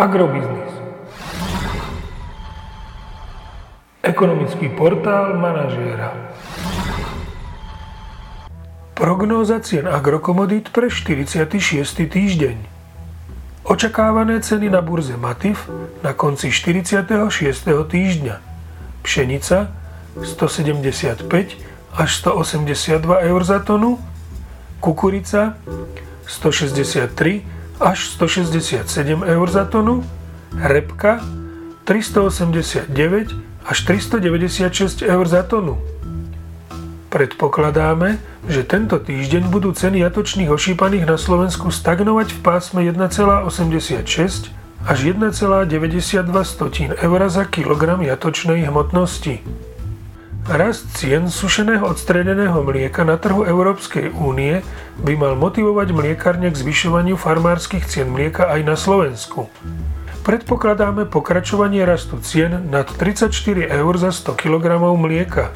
Agrobiznis. Ekonomický portál manažéra. Prognóza cien agrokomodít pre 46. týždeň. Očakávané ceny na burze Matif na konci 46. týždňa. Pšenica 175 až 182 eur za tonu, kukurica 163 až 167 eur za tonu, repka 389 až 396 eur za tonu. Predpokladáme, že tento týždeň budú ceny jatočných ošípaných na Slovensku stagnovať v pásme 1,86 až 1,92 eur za kilogram jatočnej hmotnosti. Rast cien sušeného odstredeného mlieka na trhu Európskej únie by mal motivovať mliekarne k zvyšovaniu farmárskych cien mlieka aj na Slovensku. Predpokladáme pokračovanie rastu cien nad 34 eur za 100 kg mlieka.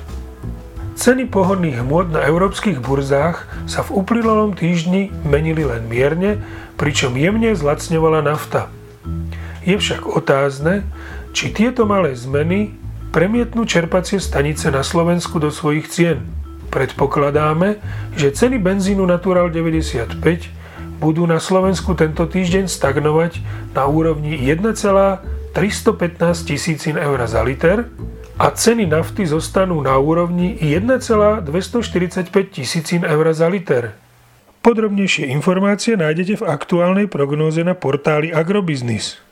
Ceny pohodných hmôt na európskych burzách sa v uplynulom týždni menili len mierne, pričom jemne zlacňovala nafta. Je však otázne, či tieto malé zmeny premietnú čerpacie stanice na Slovensku do svojich cien. Predpokladáme, že ceny benzínu Natural 95 budú na Slovensku tento týždeň stagnovať na úrovni 1,315 tisícin eur za liter a ceny nafty zostanú na úrovni 1,245 tisícin eur za liter. Podrobnejšie informácie nájdete v aktuálnej prognóze na portáli Agrobiznis.